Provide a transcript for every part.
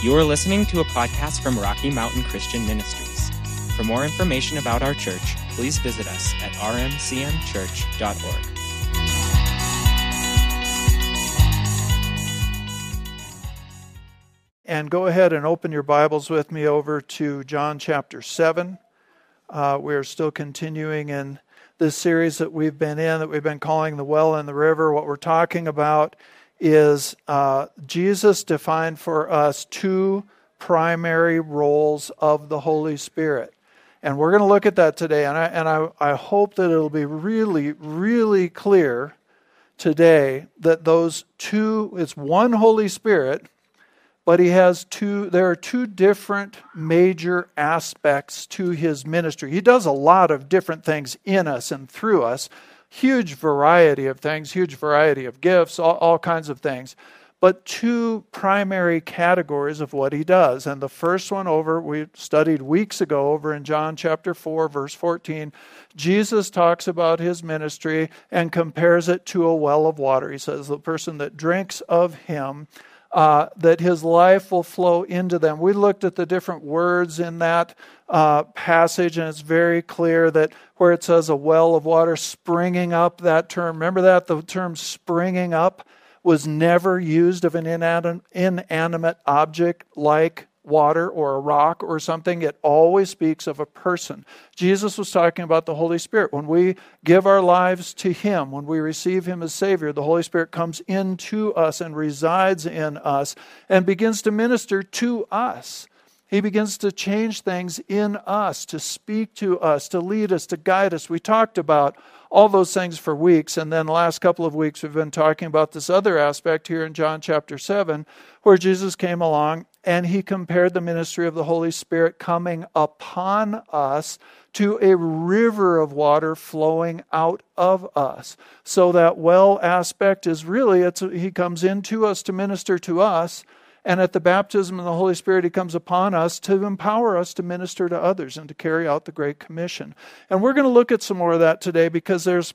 You are listening to a podcast from Rocky Mountain Christian Ministries. For more information about our church, please visit us at rmcmchurch.org. And go ahead and open your Bibles with me over to John chapter 7. Uh, we're still continuing in this series that we've been in, that we've been calling The Well and the River. What we're talking about is uh, Jesus defined for us two primary roles of the Holy Spirit. And we're going to look at that today. And I, and I, I hope that it'll be really, really clear today that those two, it's one Holy Spirit, but he has two, there are two different major aspects to his ministry. He does a lot of different things in us and through us, huge variety of things, huge variety of gifts, all, all kinds of things. But two primary categories of what he does. And the first one over, we studied weeks ago over in John chapter 4, verse 14. Jesus talks about his ministry and compares it to a well of water. He says, The person that drinks of him uh, that his life will flow into them. We looked at the different words in that uh, passage, and it's very clear that where it says a well of water springing up, that term, remember that? The term springing up was never used of an inanimate object like water or a rock or something. It always speaks of a person. Jesus was talking about the Holy Spirit. When we give our lives to Him, when we receive Him as Savior, the Holy Spirit comes into us and resides in us and begins to minister to us. He begins to change things in us, to speak to us, to lead us, to guide us. We talked about all those things for weeks. And then the last couple of weeks, we've been talking about this other aspect here in John chapter 7, where Jesus came along and he compared the ministry of the Holy Spirit coming upon us to a river of water flowing out of us. So that well aspect is really it's he comes into us to minister to us and at the baptism of the Holy Spirit, He comes upon us to empower us to minister to others and to carry out the Great Commission. And we're going to look at some more of that today because there's,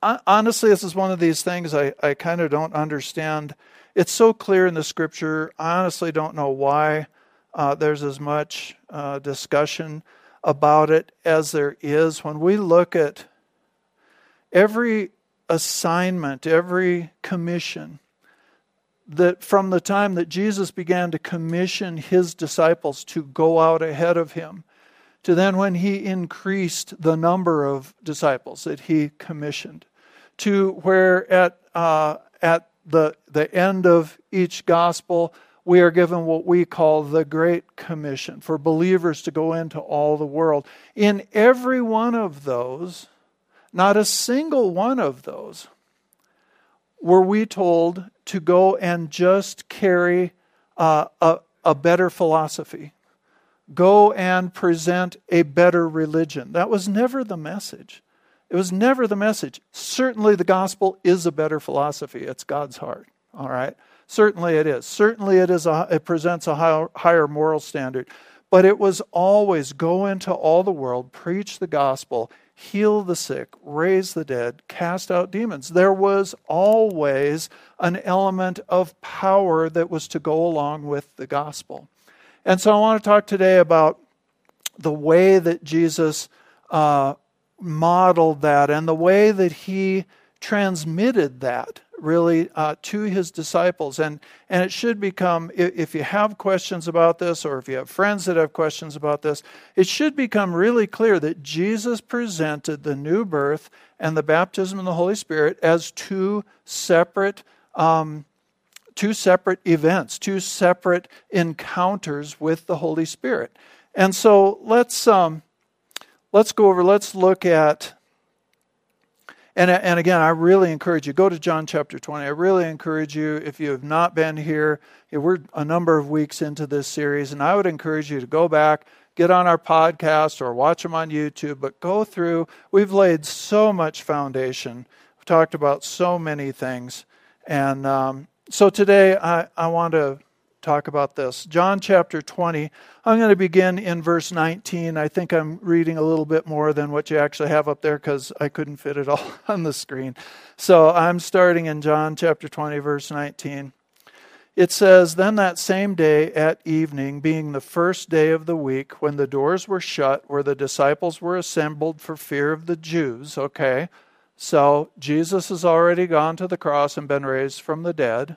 honestly, this is one of these things I, I kind of don't understand. It's so clear in the scripture. I honestly don't know why uh, there's as much uh, discussion about it as there is. When we look at every assignment, every commission, that from the time that Jesus began to commission his disciples to go out ahead of him, to then when he increased the number of disciples that he commissioned, to where at, uh, at the, the end of each gospel, we are given what we call the Great Commission for believers to go into all the world. In every one of those, not a single one of those, were we told to go and just carry uh, a, a better philosophy, go and present a better religion. That was never the message. It was never the message. Certainly, the gospel is a better philosophy. It's God's heart. All right. Certainly, it is. Certainly, it is. A, it presents a higher, moral standard. But it was always go into all the world, preach the gospel, heal the sick, raise the dead, cast out demons. There was always an element of power that was to go along with the gospel. And so I want to talk today about the way that Jesus uh, modeled that and the way that he transmitted that really uh, to his disciples. And, and it should become, if you have questions about this or if you have friends that have questions about this, it should become really clear that Jesus presented the new birth and the baptism in the Holy Spirit as two separate. Um, two separate events, two separate encounters with the Holy Spirit. And so let's um, let's go over. Let's look at and, and again, I really encourage you, go to John chapter 20. I really encourage you, if you have not been here, we're a number of weeks into this series, and I would encourage you to go back, get on our podcast or watch them on YouTube, but go through. We've laid so much foundation, we've talked about so many things. And um, so today I, I want to talk about this. John chapter 20. I'm going to begin in verse 19. I think I'm reading a little bit more than what you actually have up there because I couldn't fit it all on the screen. So I'm starting in John chapter 20, verse 19. It says, Then that same day at evening, being the first day of the week, when the doors were shut, where the disciples were assembled for fear of the Jews, okay, so Jesus has already gone to the cross and been raised from the dead.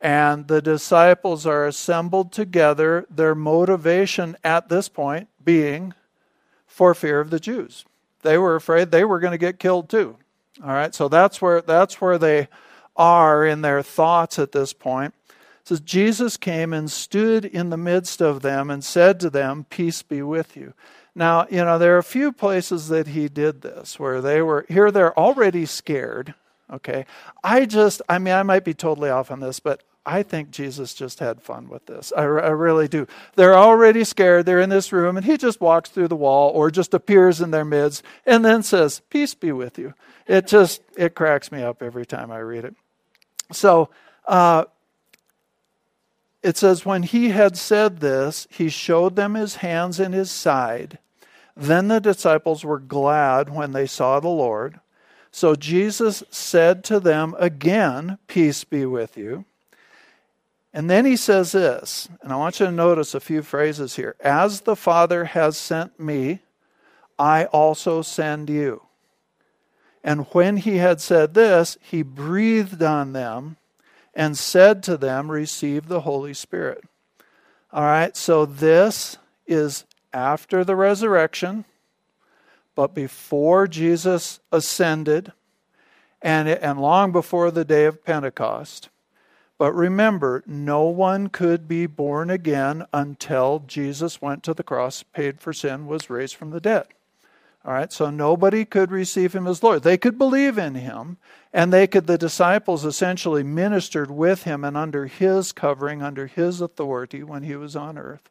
And the disciples are assembled together, their motivation at this point being for fear of the Jews. They were afraid they were going to get killed too. All right, so that's where that's where they are in their thoughts at this point. It says Jesus came and stood in the midst of them and said to them, "Peace be with you." Now, you know, there are a few places that he did this where they were, here they're already scared. Okay. I just, I mean, I might be totally off on this, but I think Jesus just had fun with this. I, really do. They're already scared. They're in this room, and he just walks through the wall or just appears in their midst and then says, Peace be with you. It just, it cracks me up every time I read it. So, uh, it says, When he had said this, he showed them his hands and his side. Then the disciples were glad when they saw the Lord. So Jesus said to them again, Peace be with you. And then he says this, and I want you to notice a few phrases here. As the Father has sent me, I also send you. And when he had said this, he breathed on them and said to them, Receive the Holy Spirit. All right, so this is after the resurrection, but before Jesus ascended, and, and long before the day of Pentecost. But remember, no one could be born again until Jesus went to the cross, paid for sin, was raised from the dead. All right, so nobody could receive him as Lord. They could believe in him, and they could, the disciples essentially ministered with him and under his covering, under his authority when he was on earth.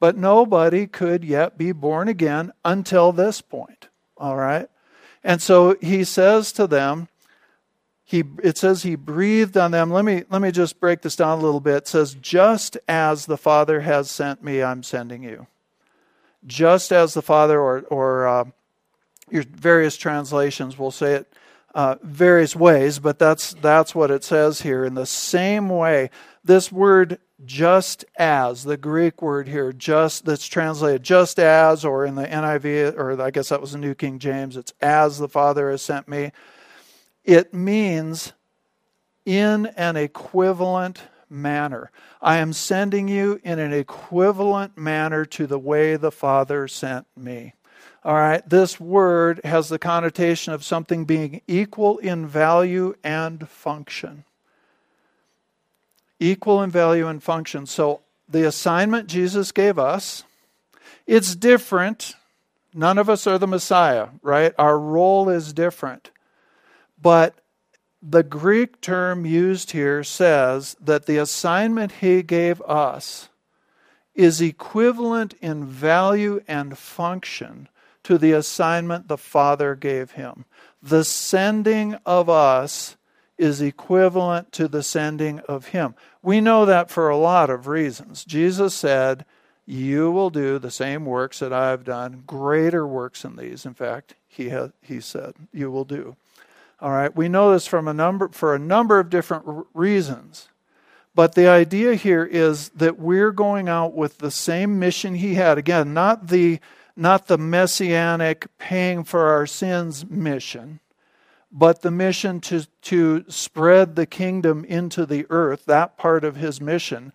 But nobody could yet be born again until this point. All right? And so he says to them, he, it says he breathed on them. Let me, let me just break this down a little bit. It says, Just as the Father has sent me, I'm sending you. Just as the Father, or, or uh, your various translations will say it uh, various ways, but that's that's what it says here. In the same way, this word "just as," the Greek word here, "just," that's translated "just as," or in the NIV, or I guess that was the New King James, it's "as the Father has sent me." It means in an equivalent manner. I am sending you in an equivalent manner to the way the Father sent me. All right, this word has the connotation of something being equal in value and function. Equal in value and function. So the assignment Jesus gave us, it's different. None of us are the Messiah, right? Our role is different. But the Greek term used here says that the assignment he gave us is equivalent in value and function to the assignment the Father gave him. The sending of us is equivalent to the sending of him. We know that for a lot of reasons. Jesus said, You will do the same works that I have done, greater works than these. In fact, he, had, he said, You will do. All right, we know this from a number for a number of different reasons. But the idea here is that we're going out with the same mission he had. Again, not the not the messianic paying for our sins mission, but the mission to, to spread the kingdom into the earth, that part of his mission,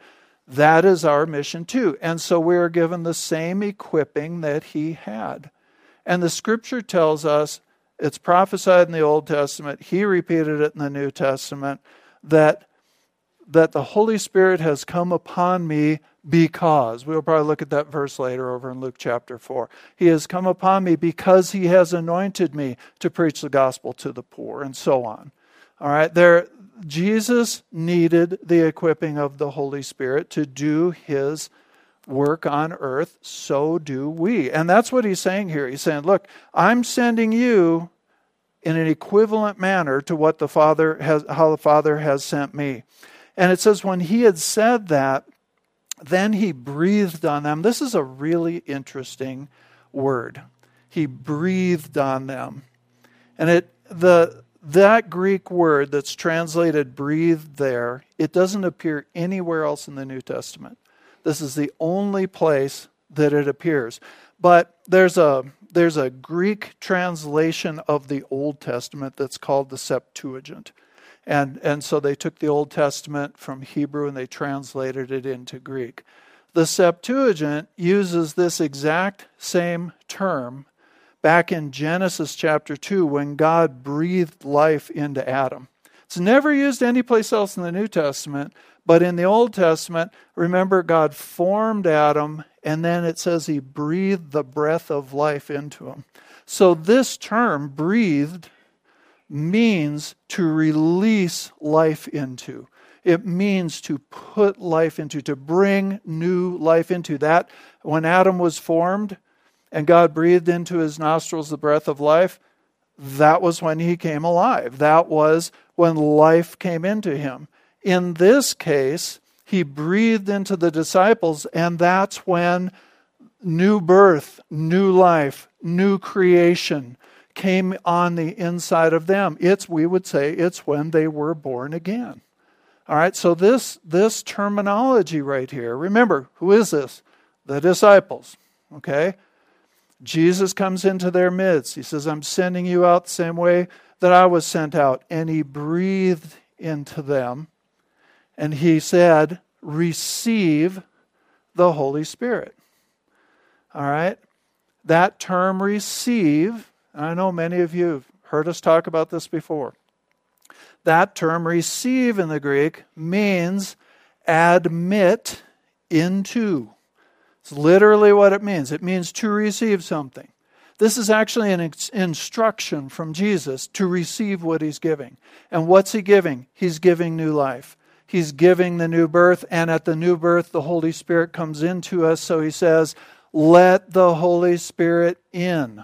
that is our mission too. And so we are given the same equipping that he had. And the scripture tells us, it's prophesied in the Old Testament, he repeated it in the New Testament, that, that the Holy Spirit has come upon me because. We'll probably look at that verse later over in Luke chapter 4. He has come upon me because he has anointed me to preach the gospel to the poor, and so on. All right, there, Jesus needed the equipping of the Holy Spirit to do his work on earth, so do we. And that's what he's saying here. He's saying, Look, I'm sending you in an equivalent manner to what the Father has, how the Father has sent me. And it says, when he had said that, then he breathed on them. This is a really interesting word. He breathed on them. And it the that Greek word that's translated breathed there, it doesn't appear anywhere else in the New Testament. This is the only place that it appears. But there's a there's a Greek translation of the Old Testament that's called the Septuagint. And, and so they took the Old Testament from Hebrew and they translated it into Greek. The Septuagint uses this exact same term back in Genesis chapter 2 when God breathed life into Adam. It's never used anyplace else in the New Testament, but in the Old Testament, remember God formed Adam and then it says he breathed the breath of life into him. So this term, breathed, means to release life into. It means to put life into, to bring new life into. That, when Adam was formed and God breathed into his nostrils the breath of life, that was when he came alive. That was when life came into him. In this case, he breathed into the disciples, and that's when new birth, new life, new creation, came on the inside of them. It's, we would say, it's when they were born again. All right, so this, this terminology right here, remember, who is this? The disciples. Okay? Jesus comes into their midst. He says, I'm sending you out the same way that I was sent out. And he breathed into them. And he said, Receive the Holy Spirit. All right? That term receive I know many of you have heard us talk about this before. That term receive in the Greek means admit into. It's literally what it means. It means to receive something. This is actually an instruction from Jesus to receive what he's giving. And what's he giving? He's giving new life. He's giving the new birth, and at the new birth, the Holy Spirit comes into us. So he says, Let the Holy Spirit in.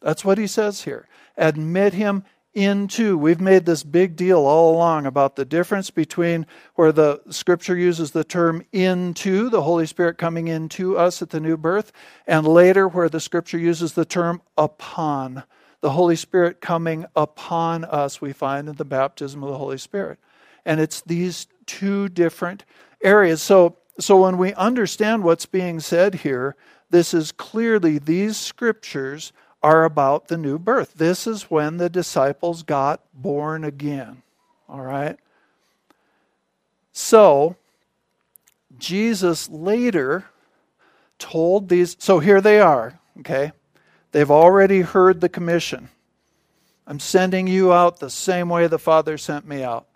That's what he says here. Admit him into. We've made this big deal all along about the difference between where the scripture uses the term into, the Holy Spirit coming into us at the new birth, and later where the scripture uses the term upon. The Holy Spirit coming upon us, we find in the baptism of the Holy Spirit. And it's these two different areas. So, so when we understand what's being said here, this is clearly these scriptures are about the new birth. This is when the disciples got born again. All right? So, Jesus later told these, so here they are, okay? They've already heard the commission. I'm sending you out the same way the Father sent me out.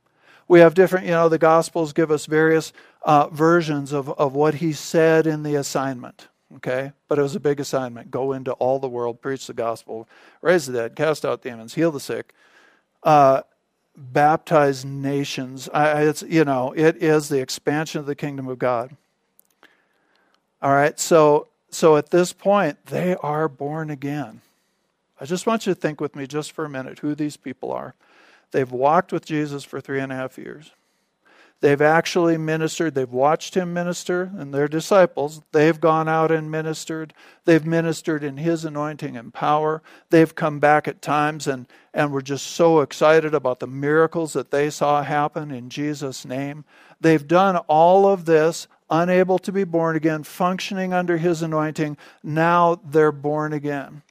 We have different, you know, the Gospels give us various uh, versions of, of what he said in the assignment okay? But it was a big assignment. Go into all the world, preach the gospel, raise the dead, cast out demons, heal the sick, uh, baptize nations. I, it's, you know, it is the expansion of the kingdom of God. All right, so, so at this point, they are born again. I just want you to think with me just for a minute who these people are. They've walked with Jesus for three and a half years. They've actually ministered. They've watched him minister, and their disciples, they've gone out and ministered. They've ministered in his anointing and power. They've come back at times and, and were just so excited about the miracles that they saw happen in Jesus' name. They've done all of this, unable to be born again, functioning under his anointing. Now they're born again.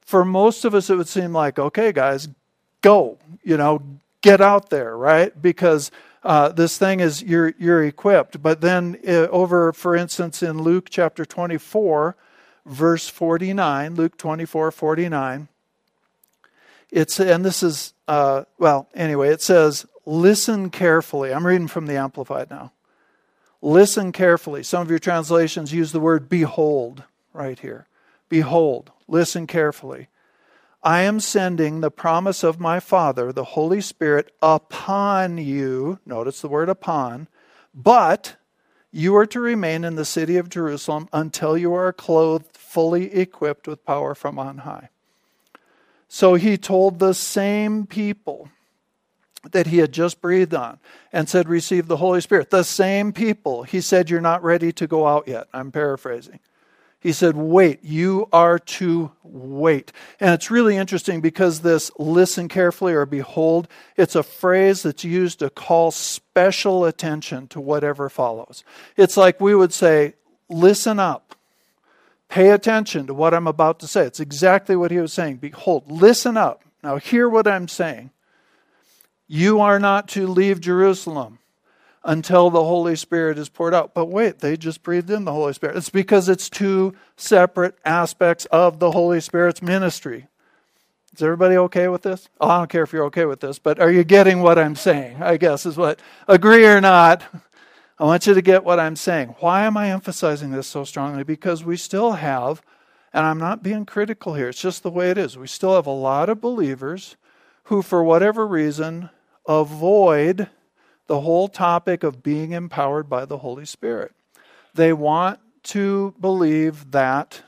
For most of us, it would seem like, okay, guys, go, you know, get out there, right? Because uh, this thing is you're you're equipped. But then uh, over, for instance, in Luke chapter 24, verse 49, Luke 24, 49, it's and this is uh, well anyway. It says, "Listen carefully." I'm reading from the Amplified now. Listen carefully. Some of your translations use the word "behold" right here. Behold. Listen carefully. I am sending the promise of my Father, the Holy Spirit, upon you. Notice the word upon. But you are to remain in the city of Jerusalem until you are clothed, fully equipped with power from on high. So he told the same people that he had just breathed on and said, Receive the Holy Spirit. The same people. He said, You're not ready to go out yet. I'm paraphrasing. He said, Wait, you are to wait. And it's really interesting because this listen carefully or behold, it's a phrase that's used to call special attention to whatever follows. It's like we would say, Listen up, pay attention to what I'm about to say. It's exactly what he was saying. Behold, listen up. Now, hear what I'm saying. You are not to leave Jerusalem until the Holy Spirit is poured out. But wait, they just breathed in the Holy Spirit. It's because it's two separate aspects of the Holy Spirit's ministry. Is everybody okay with this? Oh, I don't care if you're okay with this, but are you getting what I'm saying? I guess is what. Agree or not, I want you to get what I'm saying. Why am I emphasizing this so strongly? Because we still have, and I'm not being critical here, it's just the way it is. We still have a lot of believers who, for whatever reason, avoid the whole topic of being empowered by the Holy Spirit. They want to believe that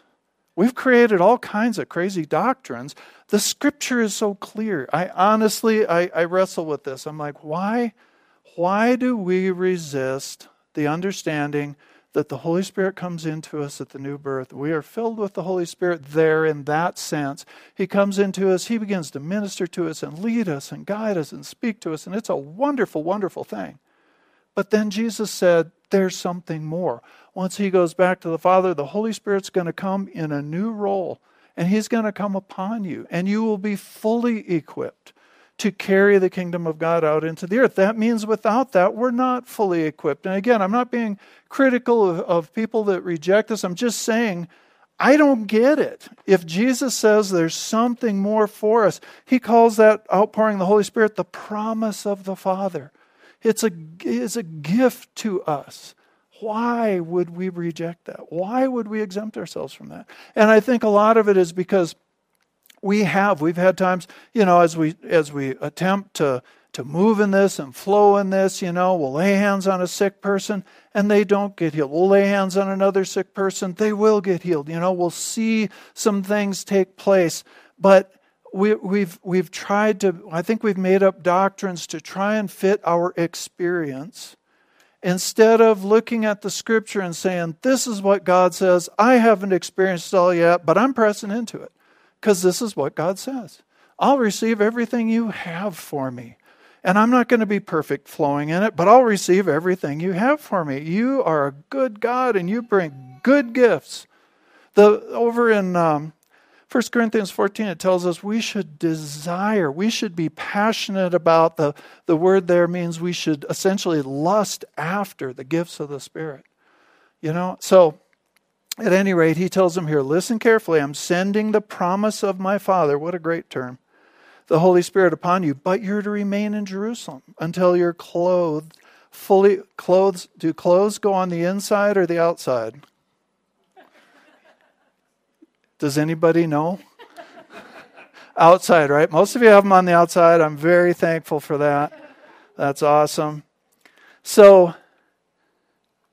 we've created all kinds of crazy doctrines. The scripture is so clear. I honestly I, I wrestle with this. I'm like, why why do we resist the understanding that the Holy Spirit comes into us at the new birth. We are filled with the Holy Spirit there in that sense. He comes into us, He begins to minister to us and lead us and guide us and speak to us, and it's a wonderful, wonderful thing. But then Jesus said, There's something more. Once He goes back to the Father, the Holy Spirit's going to come in a new role, and He's going to come upon you, and you will be fully equipped to carry the kingdom of God out into the earth. That means without that, we're not fully equipped. And again, I'm not being critical of, of, people that reject this. I'm just saying, I don't get it. If Jesus says there's something more for us, he calls that outpouring of the Holy Spirit the promise of the Father. It's a, it's a gift to us. Why would we reject that? Why would we exempt ourselves from that? And I think a lot of it is because we have we've had times you know as we as we attempt to to move in this and flow in this you know we'll lay hands on a sick person and they don't get healed. We'll lay hands on another sick person they will get healed. You know we'll see some things take place. But we, we've we've tried to i think we've made up doctrines to try and fit our experience instead of looking at the scripture and saying this is what god says. I haven't experienced it all yet but i'm pressing into it because this is what God says I'll receive everything you have for me. And I'm not going to be perfect flowing in it, but I'll receive everything you have for me. You are a good God and you bring good gifts. The, over in um, 1 Corinthians 14, it tells us we should desire, we should be passionate about the, the word there means we should essentially lust after the gifts of the Spirit. You know, so at any rate, he tells them here listen carefully. I'm sending the promise of my Father. What a great term. The Holy Spirit upon you, but you're to remain in Jerusalem until you're clothed fully. Clothes, do clothes go on the inside or the outside? Does anybody know? outside, right? Most of you have them on the outside. I'm very thankful for that. That's awesome. So,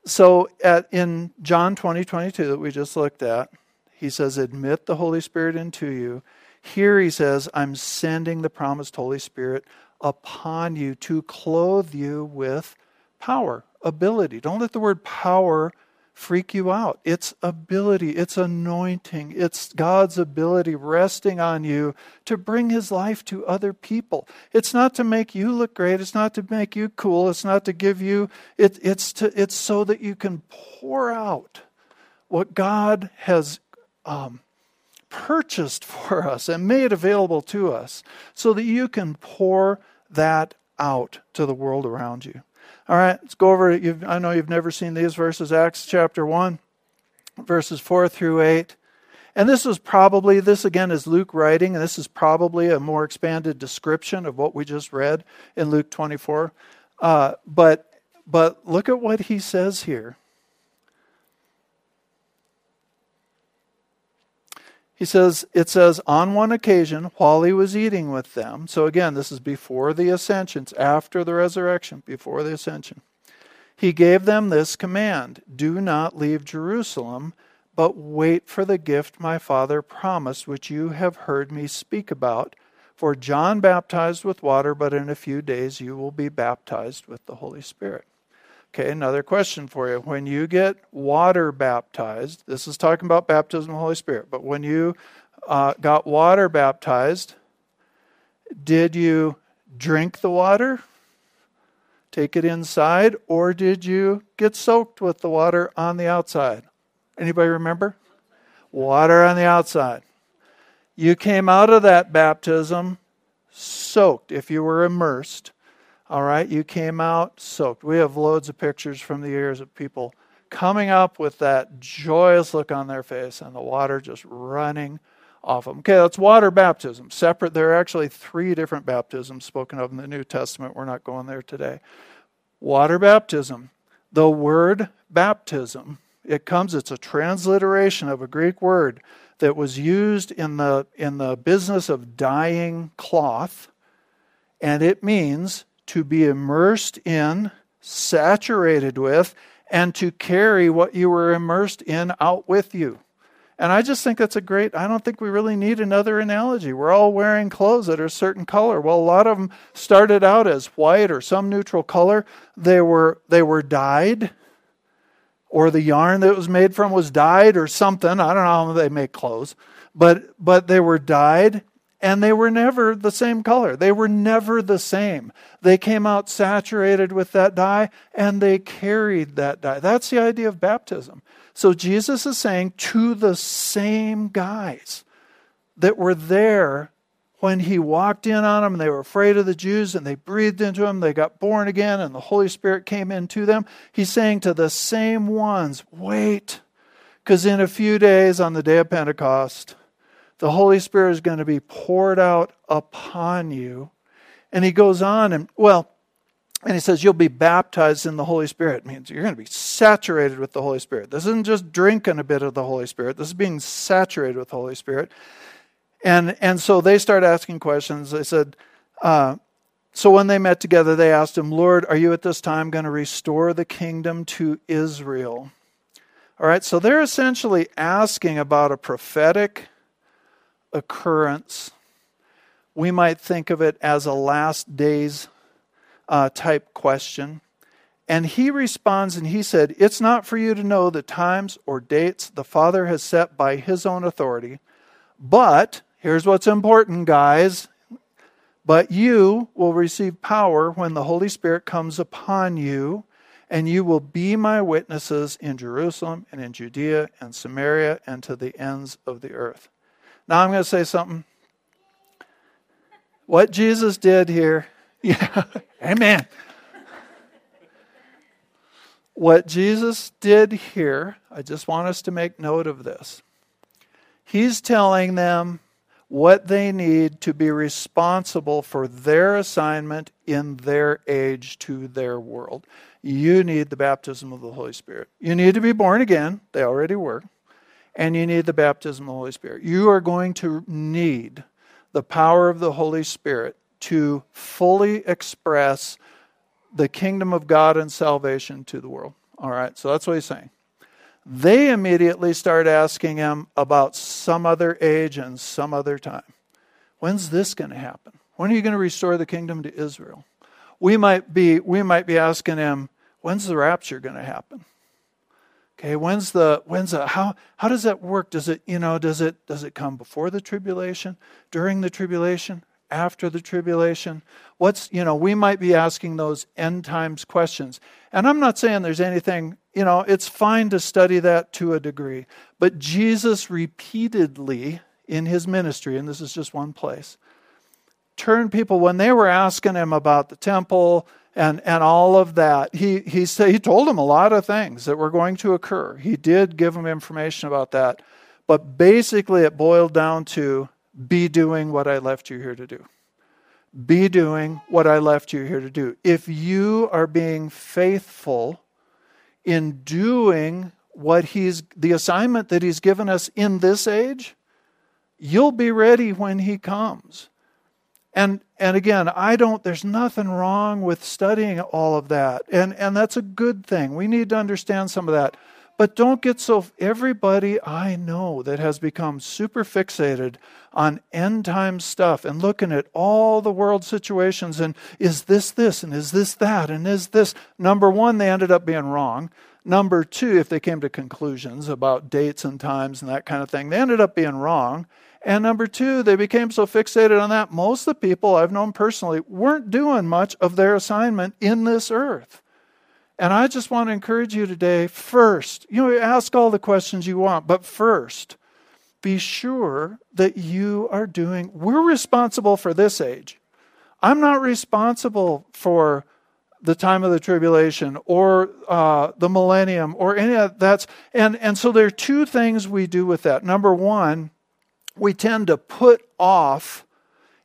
so at, in John 20, 22 that we just looked at, he says, Admit the Holy Spirit into you. Here he says, I'm sending the promised Holy Spirit upon you to clothe you with power, ability. Don't let the word power freak you out. It's ability, it's anointing, it's God's ability resting on you to bring His life to other people. It's not to make you look great, it's not to make you cool, it's not to give you, it, it's, to, it's so that you can pour out what God has um, purchased for us and made available to us so that you can pour that out to the world around you. All right, let's go over. I know you've never seen these verses, Acts chapter 1, verses 4 through 8. And this is probably, this again is Luke writing, and this is probably a more expanded description of what we just read in Luke 24. Uh, but, but look at what he says here. He says, it says, on one occasion, while he was eating with them, so again, this is before the ascension, it's after the resurrection, before the ascension, he gave them this command Do not leave Jerusalem, but wait for the gift my Father promised, which you have heard me speak about. For John baptized with water, but in a few days you will be baptized with the Holy Spirit. Okay, another question for you. When you get water baptized, this is talking about baptism of the Holy Spirit, but when you uh, got water baptized, did you drink the water, take it inside, or did you get soaked with the water on the outside? Anybody remember? Water on the outside. You came out of that baptism soaked if you were immersed. All right, you came out soaked. We have loads of pictures from the years of people coming up with that joyous look on their face and the water just running off them. Okay, that's water baptism. Separate, there are actually three different baptisms spoken of in the New Testament. We're not going there today. Water baptism. The word baptism, it comes, it's a transliteration of a Greek word that was used in the in the business of dyeing cloth, and it means to be immersed in, saturated with, and to carry what you were immersed in out with you. And I just think that's a great, I don't think we really need another analogy. We're all wearing clothes that are a certain color. Well, a lot of them started out as white or some neutral color. They were, they were dyed, or the yarn that was made from was dyed or something. I don't know how they make clothes. But, but they were dyed and they were never the same color. They were never the same. They came out saturated with that dye and they carried that dye. That's the idea of baptism. So Jesus is saying to the same guys that were there when he walked in on them and they were afraid of the Jews and they breathed into him, they got born again and the Holy Spirit came into them. He's saying to the same ones, wait, because in a few days on the day of Pentecost, the Holy Spirit is going to be poured out upon you. And he goes on and, well, and he says, You'll be baptized in the Holy Spirit. It means you're going to be saturated with the Holy Spirit. This isn't just drinking a bit of the Holy Spirit, this is being saturated with the Holy Spirit. And, and so they start asking questions. They said, uh, So when they met together, they asked him, Lord, are you at this time going to restore the kingdom to Israel? All right, so they're essentially asking about a prophetic occurrence. We might think of it as a last days uh, type question. And he responds and he said, It's not for you to know the times or dates the Father has set by his own authority. But, here's what's important, guys. But you will receive power when the Holy Spirit comes upon you, and you will be my witnesses in Jerusalem and in Judea and Samaria and to the ends of the earth. Now I'm going to say something. What Jesus did here yeah, amen. What Jesus did here, I just want us to make note of this. He's telling them what they need to be responsible for their assignment in their age to their world. You need the baptism of the Holy Spirit. You need to be born again. They already were. And you need the baptism of the Holy Spirit. You are going to need the power of the Holy Spirit to fully express the kingdom of God and salvation to the world. All right, so that's what he's saying. They immediately start asking him about some other age and some other time. When's this going to happen? When are you going to restore the kingdom to Israel? We might be we might be asking him, when's the rapture going to happen? Okay, when's the when's the how how does that work? Does it, you know, does it does it come before the tribulation, during the tribulation, after the tribulation? What's, you know, we might be asking those end times questions. And I'm not saying there's anything, you know, it's fine to study that to a degree. But Jesus repeatedly in his ministry, and this is just one place, turned people, when they were asking him about the temple, and, and all of that. He, he, said, he told them a lot of things that were going to occur. He did give them information about that. But basically, it boiled down to be doing what I left you here to do. Be doing what I left you here to do. If you are being faithful in doing what he's the assignment that he's given us in this age, you'll be ready when he comes. And and again, I don't there's nothing wrong with studying all of that. And and that's a good thing. We need to understand some of that. But don't get so, everybody I know that has become super fixated on end time stuff and looking at all the world situations and is this this and is this that and is this, number one, they ended up being wrong. Number two, if they came to conclusions about dates and times and that kind of thing, they ended up being wrong. And number two, they became so fixated on that, most of the people I've known personally weren't doing much of their assignment in this earth. And I just want to encourage you today first, you know, ask all the questions you want, but first, be sure that you are doing, we're responsible for this age. I'm not responsible for the time of the tribulation or uh, the millennium or any of that's and and so there are two things we do with that number one we tend to put off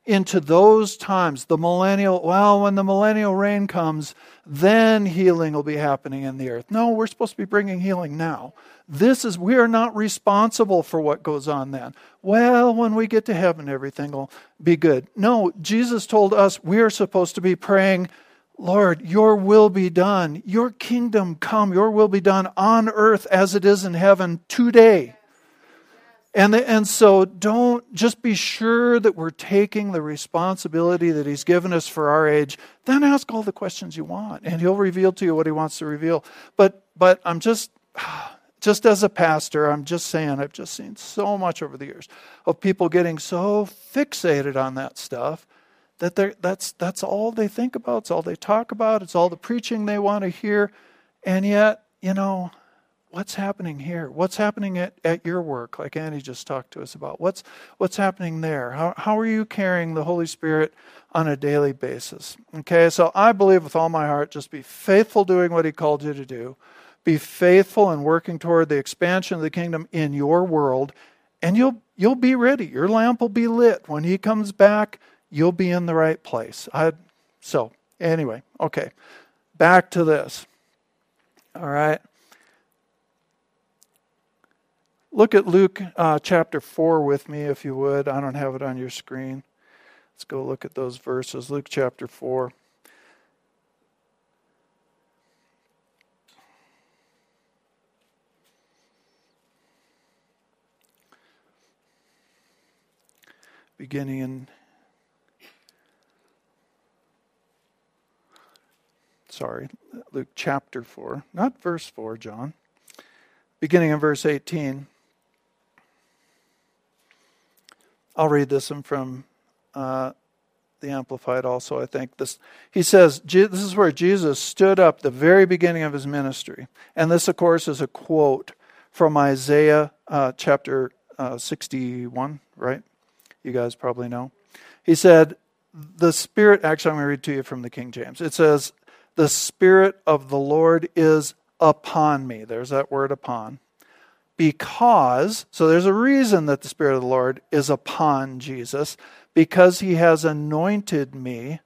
into those times, the millennial, well, when the millennial reign comes, then healing will be happening in the earth. No, we're supposed to be bringing healing now. This is, we are not responsible for what goes on then. Well, when we get to heaven, everything will be good. No, Jesus told us we are supposed to be praying, Lord, your will be done. Your kingdom come. Your will be done on earth as it is in heaven today. And, the, and so don't just be sure that we're taking the responsibility that He's given us for our age. Then ask all the questions you want, and He'll reveal to you what He wants to reveal. But, but I'm just, just as a pastor, I'm just saying, I've just seen so much over the years of people getting so fixated on that stuff that they're, that's, that's all they think about, it's all they talk about, it's all the preaching they want to hear. And yet, you know, what's happening here? What's happening at, at your work, like Andy just talked to us about? What's, what's happening there? How, how are you carrying the Holy Spirit on a daily basis? Okay, so I believe with all my heart, just be faithful doing what He called you to do. Be faithful in working toward the expansion of the kingdom in your world, and you'll, you'll be ready. Your lamp will be lit. When He comes back, you'll be in the right place. I, so, anyway, okay, back to this. All right. Look at Luke uh, chapter 4 with me, if you would. I don't have it on your screen. Let's go look at those verses. Luke chapter 4. Beginning in sorry, Luke chapter 4, not verse 4, John. Beginning in verse 18. I'll read this one from uh, the Amplified also, I think. This, he says, this is where Jesus stood up the very beginning of his ministry. And this, of course, is a quote from Isaiah uh, chapter uh, 61, right? You guys probably know. He said, The Spirit, actually, I'm going to read to you from the King James. It says, The Spirit of the Lord is upon me. There's that word upon because, so there's a reason that the Spirit of the Lord is upon Jesus, because he has anointed me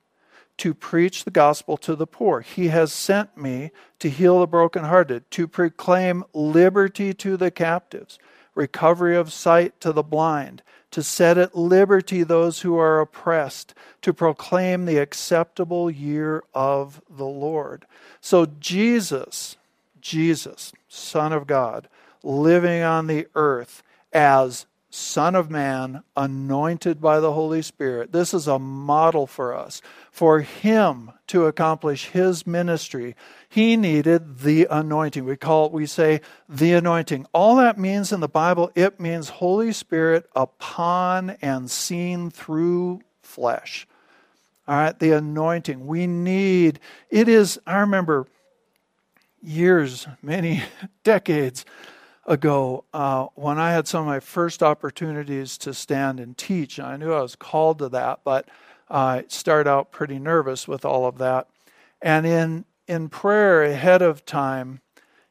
to preach the gospel to the poor. He has sent me to heal the brokenhearted, to proclaim liberty to the captives, recovery of sight to the blind, to set at liberty those who are oppressed, to proclaim the acceptable year of the Lord. So Jesus, Jesus, Son of God, living on the earth as Son of Man, anointed by the Holy Spirit. This is a model for us. For him to accomplish his ministry, he needed the anointing. We call it, we say, the anointing. All that means in the Bible, it means Holy Spirit upon and seen through flesh. All right, the anointing. We need, it is, I remember years, many decades ago uh, when I had some of my first opportunities to stand and teach. I knew I was called to that, but I started out pretty nervous with all of that. And in in prayer ahead of time,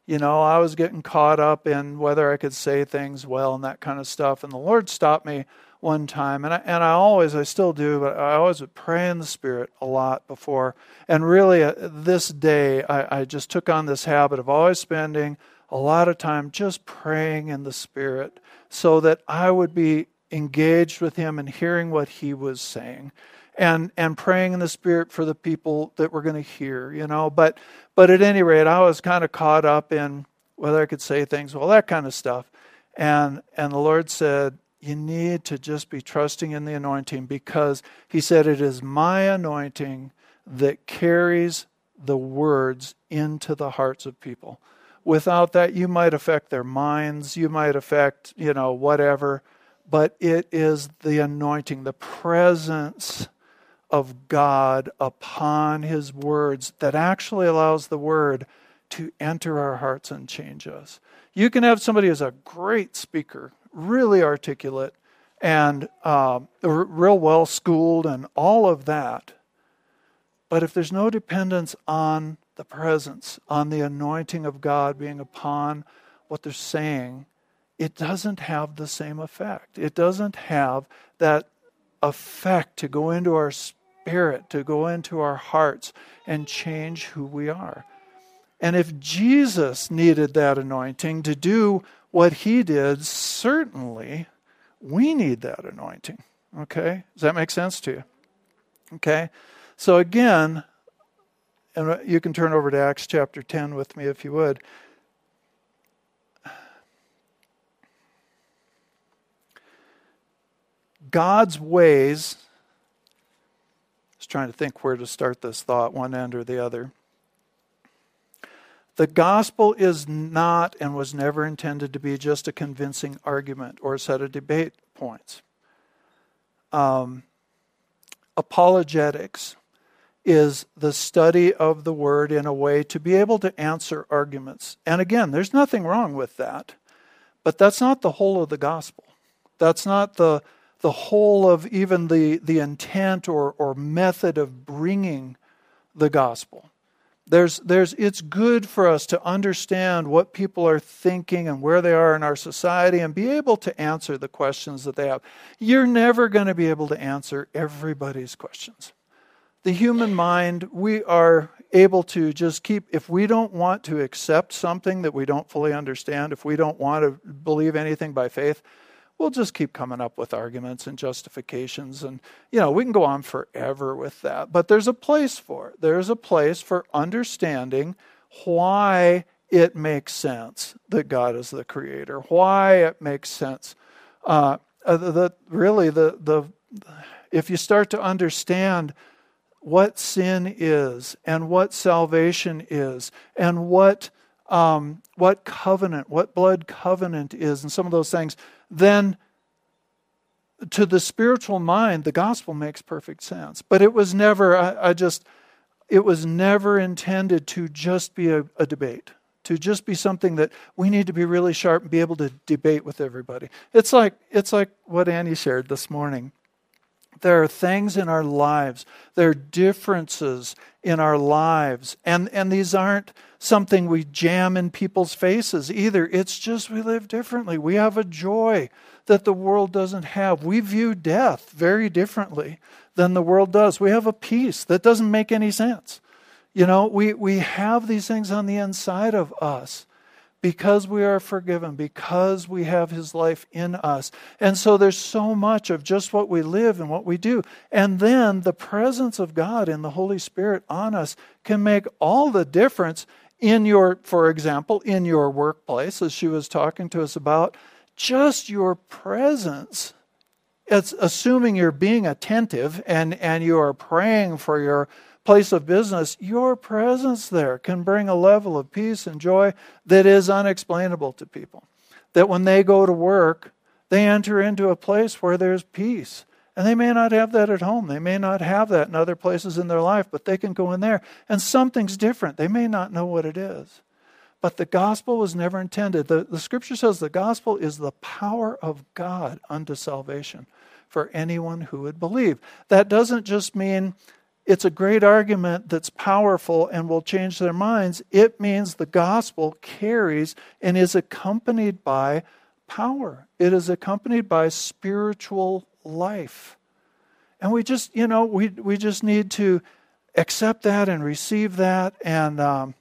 you know, I was getting caught up in whether I could say things well and that kind of stuff. And the Lord stopped me one time, and I, and I always, I still do, but I always would pray in the Spirit a lot before. And really, uh, this day, I, I just took on this habit of always spending a lot of time just praying in the Spirit so that I would be engaged with Him and hearing what He was saying. And, and praying in the spirit for the people that we're going to hear, you know. But but at any rate, I was kind of caught up in whether I could say things, well, that kind of stuff. And, and the Lord said, You need to just be trusting in the anointing because He said, It is my anointing that carries the words into the hearts of people. Without that, you might affect their minds, you might affect, you know, whatever, but it is the anointing, the presence of God upon His words that actually allows the word to enter our hearts and change us. You can have somebody who's a great speaker, really articulate, and uh, real well schooled, and all of that. But if there's no dependence on the presence, on the anointing of God being upon what they're saying, it doesn't have the same effect. It doesn't have that effect to go into our spirit, to go into our hearts and change who we are. And if Jesus needed that anointing to do what he did, certainly we need that anointing. Okay? Does that make sense to you? Okay? So again, and you can turn over to Acts chapter 10 with me if you would. God's ways, I was trying to think where to start this thought, one end or the other. The gospel is not and was never intended to be just a convincing argument or a set of debate points. Um, apologetics is the study of the word in a way to be able to answer arguments. And again, there's nothing wrong with that, but that's not the whole of the gospel. That's not the, the whole of even the, the intent or, or method of bringing the gospel. There's, there's, it's good for us to understand what people are thinking and where they are in our society and be able to answer the questions that they have. You're never going to be able to answer everybody's questions. The human mind, we are able to just keep, if we don't want to accept something that we don't fully understand, if we don't want to believe anything by faith, we'll just keep coming up with arguments and justifications. And, you know, we can go on forever with that. But there's a place for it. There's a place for understanding why it makes sense that God is the creator, why it makes sense. Uh, uh that really, the, the, if you start to understand what sin is and what salvation is and what um, what covenant, what blood covenant is, and some of those things, then to the spiritual mind, the gospel makes perfect sense. But it was never, I, I just, it was never intended to just be a, a, debate, to just be something that we need to be really sharp and be able to debate with everybody. It's like, it's like what Annie shared this morning. There are things in our lives, there are differences in our lives, and, and these aren't something we jam in people's faces either. It's just we live differently. We have a joy that the world doesn't have. We view death very differently than the world does. We have a peace that doesn't make any sense. You know, we, we have these things on the inside of us because we are forgiven, because we have His life in us. And so there's so much of just what we live and what we do. And then the presence of God in the Holy Spirit on us can make all the difference in your, for example, in your workplace, as she was talking to us about, just your presence. It's assuming you're being attentive and, and you are praying for your place of business, your presence there can bring a level of peace and joy that is unexplainable to people. That when they go to work, they enter into a place where there's peace and they may not have that at home. They may not have that in other places in their life, but they can go in there and something's different. They may not know what it is. But the gospel was never intended. The, the scripture says the gospel is the power of God unto salvation for anyone who would believe. That doesn't just mean it's a great argument that's powerful and will change their minds. It means the gospel carries and is accompanied by power, it is accompanied by spiritual life. And we just, you know, we, we just need to accept that and receive that and, um,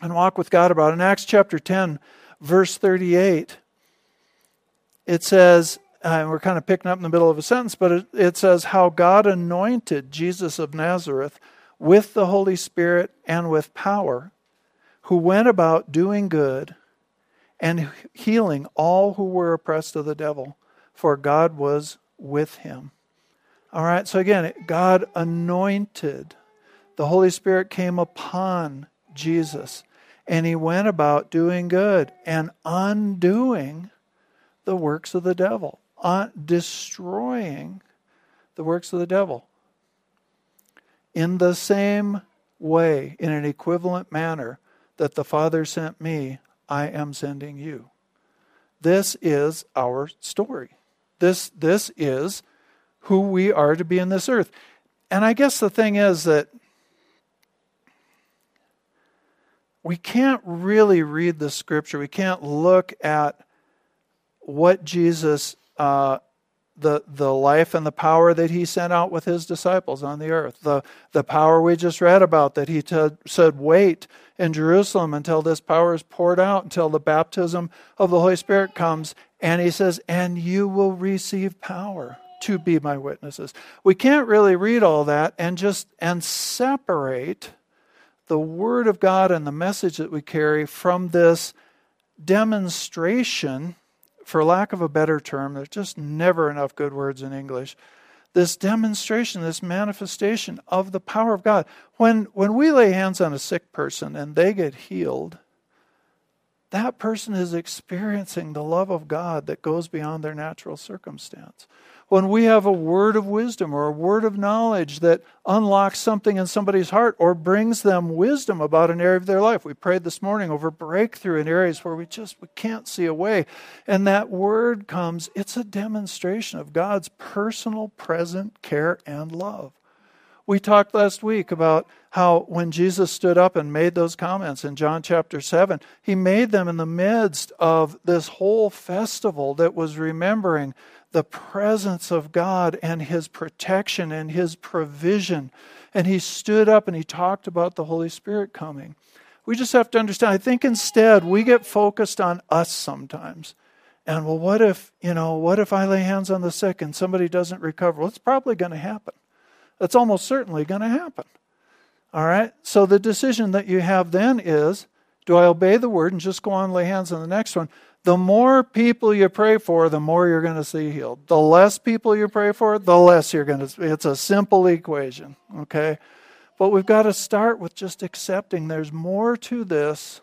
and walk with God about it. In Acts chapter 10, verse 38, it says, uh, we're kind of picking up in the middle of a sentence, but it, it says, How God anointed Jesus of Nazareth with the Holy Spirit and with power, who went about doing good and healing all who were oppressed of the devil, for God was with him. All right, so again, God anointed. The Holy Spirit came upon Jesus, and he went about doing good and undoing the works of the devil, uh, destroying the works of the devil. In the same way, in an equivalent manner, that the Father sent me, I am sending you. This is our story. This, this is who we are to be in this earth. And I guess the thing is that we can't really read the scripture. We can't look at what Jesus, uh, the, the life and the power that he sent out with his disciples on the earth, the, the power we just read about that he t- said, wait in Jerusalem until this power is poured out, until the baptism of the Holy Spirit comes. And he says, and you will receive power to be my witnesses. We can't really read all that and just and separate the word of God and the message that we carry from this demonstration for lack of a better term there's just never enough good words in English this demonstration, this manifestation of the power of God. When, when we lay hands on a sick person and they get healed, that person is experiencing the love of God that goes beyond their natural circumstance when we have a word of wisdom or a word of knowledge that unlocks something in somebody's heart or brings them wisdom about an area of their life. We prayed this morning over breakthrough in areas where we just we can't see a way. And that word comes, it's a demonstration of God's personal present care and love. We talked last week about how when Jesus stood up and made those comments in John chapter 7, he made them in the midst of this whole festival that was remembering the presence of God and His protection and His provision. And he stood up and he talked about the Holy Spirit coming. We just have to understand. I think instead we get focused on us sometimes. And well, what if, you know, what if I lay hands on the sick and somebody doesn't recover? Well, it's probably going to happen. That's almost certainly going to happen. All right? So the decision that you have then is do I obey the word and just go on and lay hands on the next one? The more people you pray for, the more you're going to see healed. The less people you pray for, the less you're going to It's a simple equation, okay? But we've got to start with just accepting there's more to this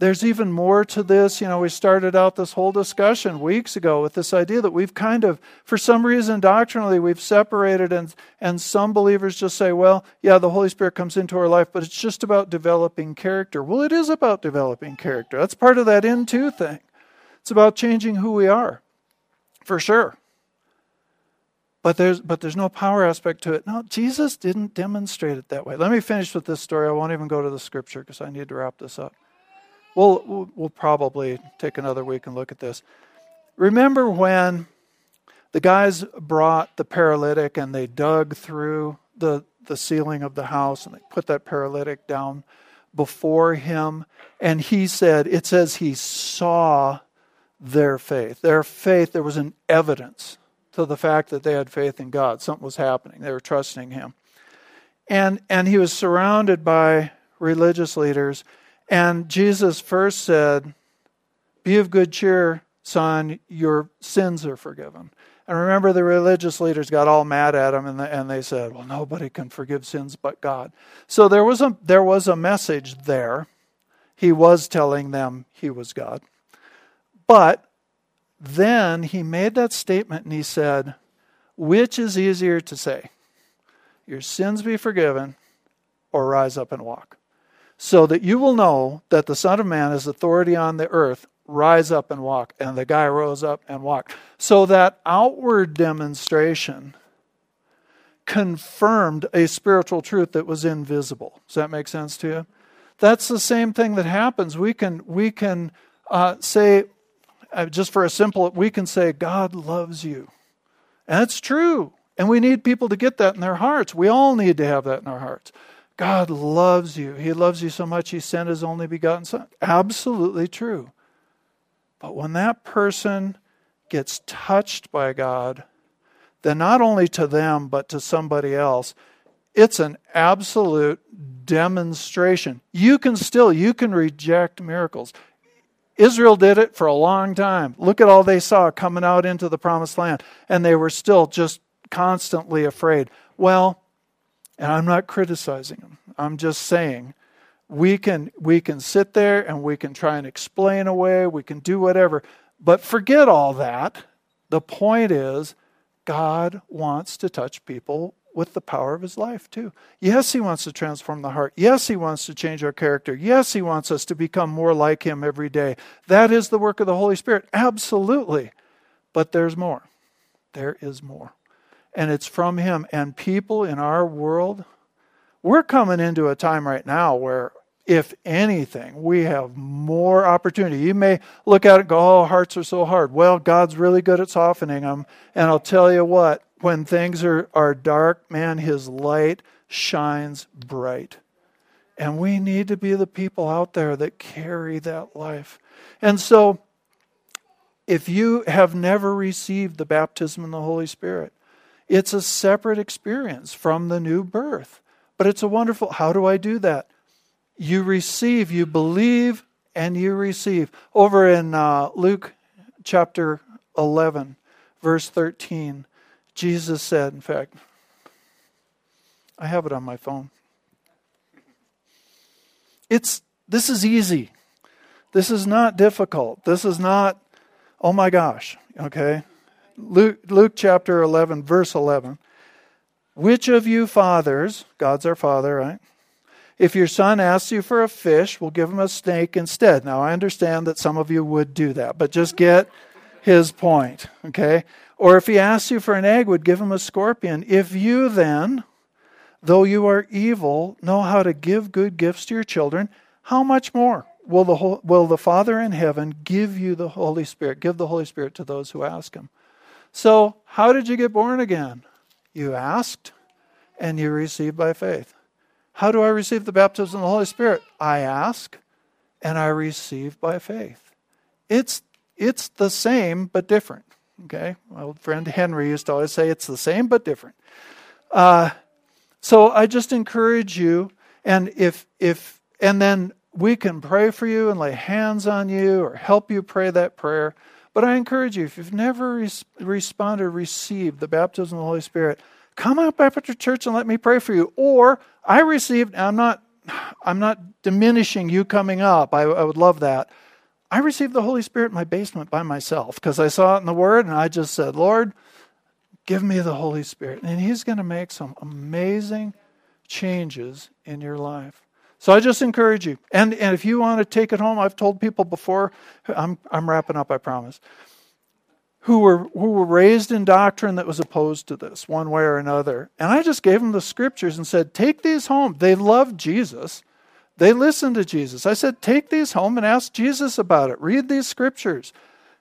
there's even more to this. You know, we started out this whole discussion weeks ago with this idea that we've kind of, for some reason, doctrinally, we've separated, and, and some believers just say, well, yeah, the Holy Spirit comes into our life, but it's just about developing character. Well, it is about developing character. That's part of that into thing. It's about changing who we are, for sure. But there's, but there's no power aspect to it. No, Jesus didn't demonstrate it that way. Let me finish with this story. I won't even go to the scripture because I need to wrap this up. We'll, we'll probably take another week and look at this. Remember when the guys brought the paralytic and they dug through the, the ceiling of the house and they put that paralytic down before him? And he said, it says he saw their faith. Their faith, there was an evidence to the fact that they had faith in God. Something was happening. They were trusting him. And, and he was surrounded by religious leaders and Jesus first said, Be of good cheer, son, your sins are forgiven. And remember, the religious leaders got all mad at him and, the, and they said, Well, nobody can forgive sins but God. So there was, a, there was a message there. He was telling them he was God. But then he made that statement and he said, Which is easier to say? Your sins be forgiven or rise up and walk? So that you will know that the Son of Man has authority on the earth. Rise up and walk. And the guy rose up and walked. So that outward demonstration confirmed a spiritual truth that was invisible. Does that make sense to you? That's the same thing that happens. We can we can uh, say, uh, just for a simple, we can say God loves you, and it's true. And we need people to get that in their hearts. We all need to have that in our hearts. God loves you. He loves you so much, He sent His only begotten Son. Absolutely true. But when that person gets touched by God, then not only to them, but to somebody else, it's an absolute demonstration. You can still, you can reject miracles. Israel did it for a long time. Look at all they saw coming out into the promised land, and they were still just constantly afraid. Well, and I'm not criticizing them. I'm just saying we can we can sit there and we can try and explain away, we can do whatever, but forget all that. The point is God wants to touch people with the power of his life, too. Yes, he wants to transform the heart. Yes, he wants to change our character. Yes, he wants us to become more like him every day. That is the work of the Holy Spirit. Absolutely. But there's more. There is more. And it's from him. And people in our world, we're coming into a time right now where, if anything, we have more opportunity. You may look at it and go, oh, hearts are so hard. Well, God's really good at softening them. And I'll tell you what, when things are, are dark, man, his light shines bright. And we need to be the people out there that carry that life. And so, if you have never received the baptism in the Holy Spirit, it's a separate experience from the new birth. But it's a wonderful, how do I do that? You receive, you believe, and you receive. Over in uh, Luke chapter 11, verse 13, Jesus said, in fact, I have it on my phone. It's this is easy. This is not difficult. This is not oh my gosh, okay? Luke, Luke chapter 11 verse 11. Which of you fathers, God's our father, right? If your son asks you for a fish, we'll give him a snake instead. Now, I understand that some of you would do that, but just get his point, okay? Or if he asks you for an egg, would give him a scorpion. If you then, though you are evil, know how to give good gifts to your children, how much more will the, will the Father in heaven give you the Holy Spirit, give the Holy Spirit to those who ask him? So, how did you get born again? You asked and you received by faith. How do I receive the baptism of the Holy Spirit? I ask and I receive by faith. It's, it's the same but different. Okay, my old friend Henry used to always say it's the same but different. Uh, so I just encourage you, and if if and then we can pray for you and lay hands on you or help you pray that prayer. But I encourage you, if you've never res- responded or received the baptism of the Holy Spirit, come up after church and let me pray for you. Or I received. I'm not. I'm not diminishing you coming up. I, I would love that. I received the Holy Spirit in my basement by myself because I saw it in the Word and I just said, Lord, give me the Holy Spirit. And He's going to make some amazing changes in your life. So I just encourage you. And, and if you want to take it home, I've told people before, I'm, I'm wrapping up, I promise, who were, who were raised in doctrine that was opposed to this one way or another. And I just gave them the scriptures and said, take these home. They loved Jesus. They listened to Jesus. I said, take these home and ask Jesus about it. Read these scriptures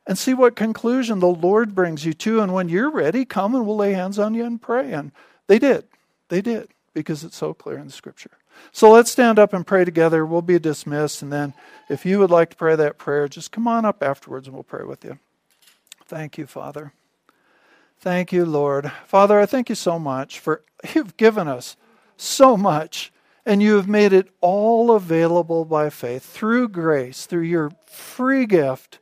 and see what conclusion the Lord brings you to. And when you're ready, come and we'll lay hands on you and pray. And they did. They did because it's so clear in the scripture. So let's stand up and pray together. We'll be dismissed. And then if you would like to pray that prayer, just come on up afterwards and we'll pray with you. Thank you, Father. Thank you, Lord. Father, I thank you so much for you've given us so much and you have made it all available by faith through grace, through your free gift.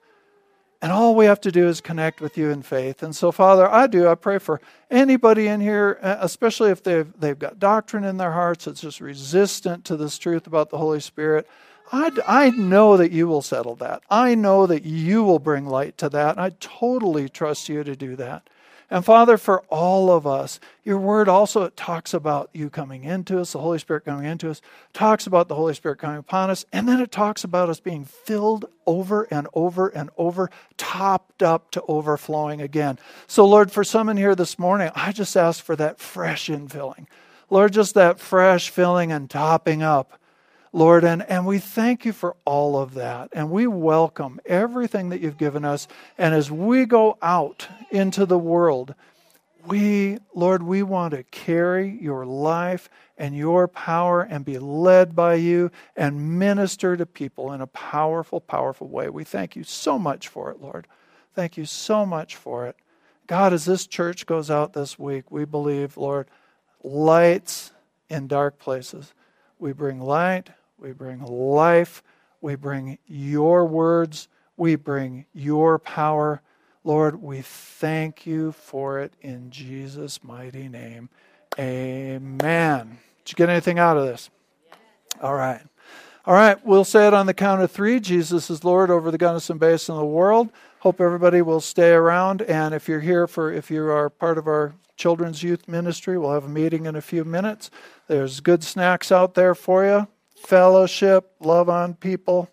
And all we have to do is connect with you in faith. And so, Father, I do. I pray for anybody in here, uh, especially if they've, they've got doctrine in their hearts that's just resistant to this truth about the Holy Spirit. I, I know that you will settle that. I know that you will bring light to that. I totally trust you to do that. And Father, for all of us, your word also talks about you coming into us, the Holy Spirit coming into us, talks about the Holy Spirit coming upon us, and then it talks about us being filled over and over and over, topped up to overflowing again. So, Lord, for some in here this morning, I just ask for that fresh infilling. Lord, just that fresh filling and topping up. Lord, and, and we thank you for all of that. And we welcome everything that you've given us. And as we go out into the world, we, Lord, we want to carry your life and your power and be led by you and minister to people in a powerful, powerful way. We thank you so much for it, Lord. Thank you so much for it. God, as this church goes out this week, we believe, Lord, lights in dark places. We bring light, we bring life, we bring your words, We bring your power. Lord, we thank you for it in Jesus' mighty name. Amen. Did you get anything out of this? All right. All right, we'll say it on the count of three. Jesus is Lord over the Gunnison Basin of the world. Hope everybody will stay around. And if you're here for, if you are part of our children's youth ministry, we'll have a meeting in a few minutes. There's good snacks out there for you. Fellowship, love on people.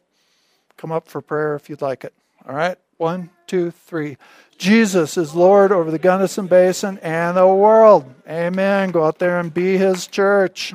Come up for prayer if you'd like it. All right, one, two, three. Jesus is Lord over the Gunnison Basin and the world. Amen. Go out there and be his church.